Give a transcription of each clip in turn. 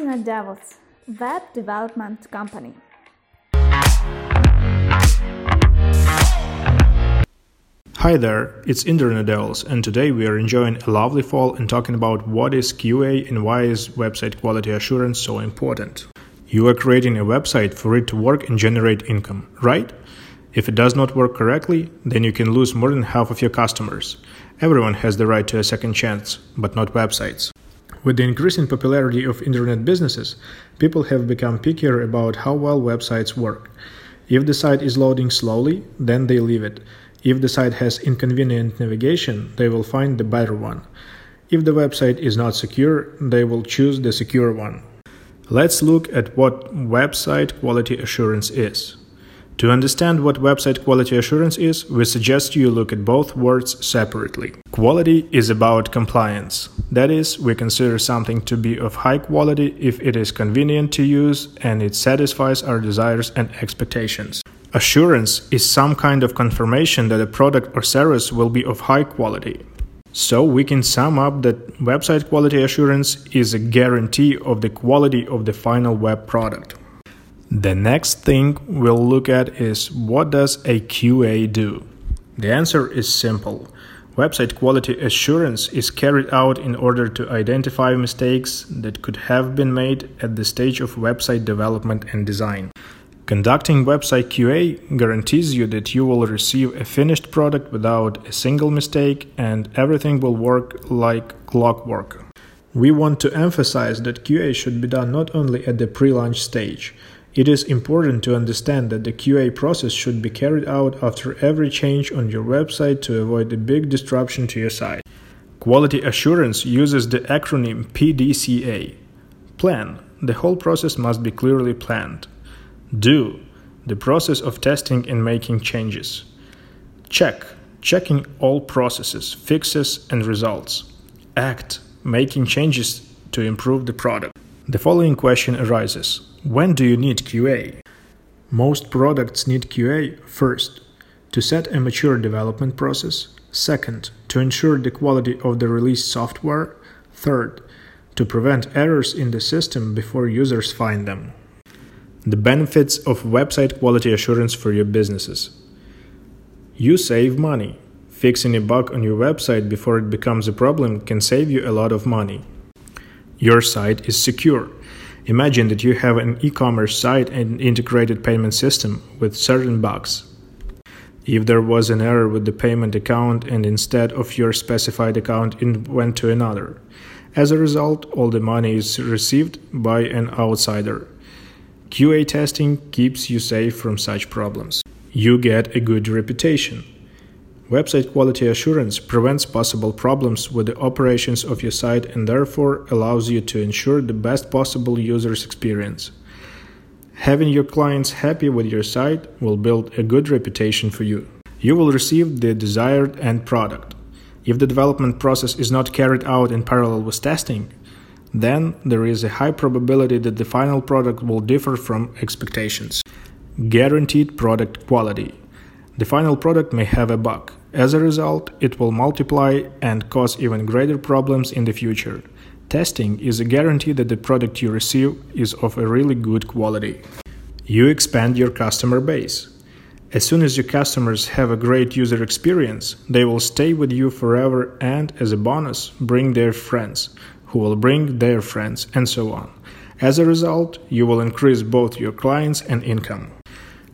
Internet Devils, web development company. Hi there, it's Internet Devils, and today we are enjoying a lovely fall and talking about what is QA and why is website quality assurance so important. You are creating a website for it to work and generate income, right? If it does not work correctly, then you can lose more than half of your customers. Everyone has the right to a second chance, but not websites. With the increasing popularity of internet businesses, people have become pickier about how well websites work. If the site is loading slowly, then they leave it. If the site has inconvenient navigation, they will find the better one. If the website is not secure, they will choose the secure one. Let's look at what website quality assurance is. To understand what website quality assurance is, we suggest you look at both words separately. Quality is about compliance. That is, we consider something to be of high quality if it is convenient to use and it satisfies our desires and expectations. Assurance is some kind of confirmation that a product or service will be of high quality. So we can sum up that website quality assurance is a guarantee of the quality of the final web product. The next thing we'll look at is what does a QA do? The answer is simple. Website quality assurance is carried out in order to identify mistakes that could have been made at the stage of website development and design. Conducting website QA guarantees you that you will receive a finished product without a single mistake and everything will work like clockwork. We want to emphasize that QA should be done not only at the pre launch stage. It is important to understand that the QA process should be carried out after every change on your website to avoid a big disruption to your site. Quality assurance uses the acronym PDCA. Plan. The whole process must be clearly planned. Do. The process of testing and making changes. Check. Checking all processes, fixes, and results. Act. Making changes to improve the product. The following question arises When do you need QA? Most products need QA first, to set a mature development process, second, to ensure the quality of the released software, third, to prevent errors in the system before users find them. The benefits of website quality assurance for your businesses. You save money. Fixing a bug on your website before it becomes a problem can save you a lot of money. Your site is secure. Imagine that you have an e commerce site and integrated payment system with certain bugs. If there was an error with the payment account and instead of your specified account it went to another, as a result, all the money is received by an outsider. QA testing keeps you safe from such problems. You get a good reputation. Website quality assurance prevents possible problems with the operations of your site and therefore allows you to ensure the best possible user's experience. Having your clients happy with your site will build a good reputation for you. You will receive the desired end product. If the development process is not carried out in parallel with testing, then there is a high probability that the final product will differ from expectations. Guaranteed product quality. The final product may have a bug. As a result, it will multiply and cause even greater problems in the future. Testing is a guarantee that the product you receive is of a really good quality. You expand your customer base. As soon as your customers have a great user experience, they will stay with you forever and, as a bonus, bring their friends, who will bring their friends, and so on. As a result, you will increase both your clients and income.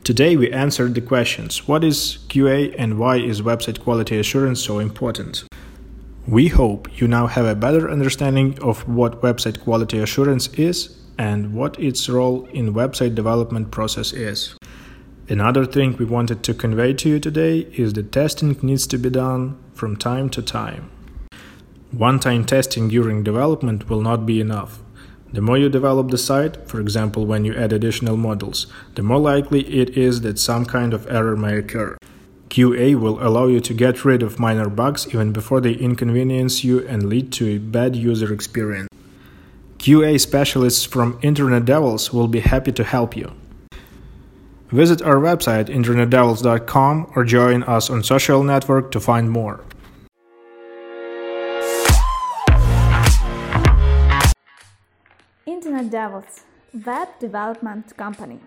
Today we answered the questions What is QA and why is website quality assurance so important? We hope you now have a better understanding of what website quality assurance is and what its role in website development process is. Another thing we wanted to convey to you today is that testing needs to be done from time to time. One time testing during development will not be enough. The more you develop the site, for example when you add additional modules, the more likely it is that some kind of error may occur. QA will allow you to get rid of minor bugs even before they inconvenience you and lead to a bad user experience. QA specialists from Internet Devils will be happy to help you. Visit our website internetdevils.com or join us on social network to find more. Internet Devils, web development company.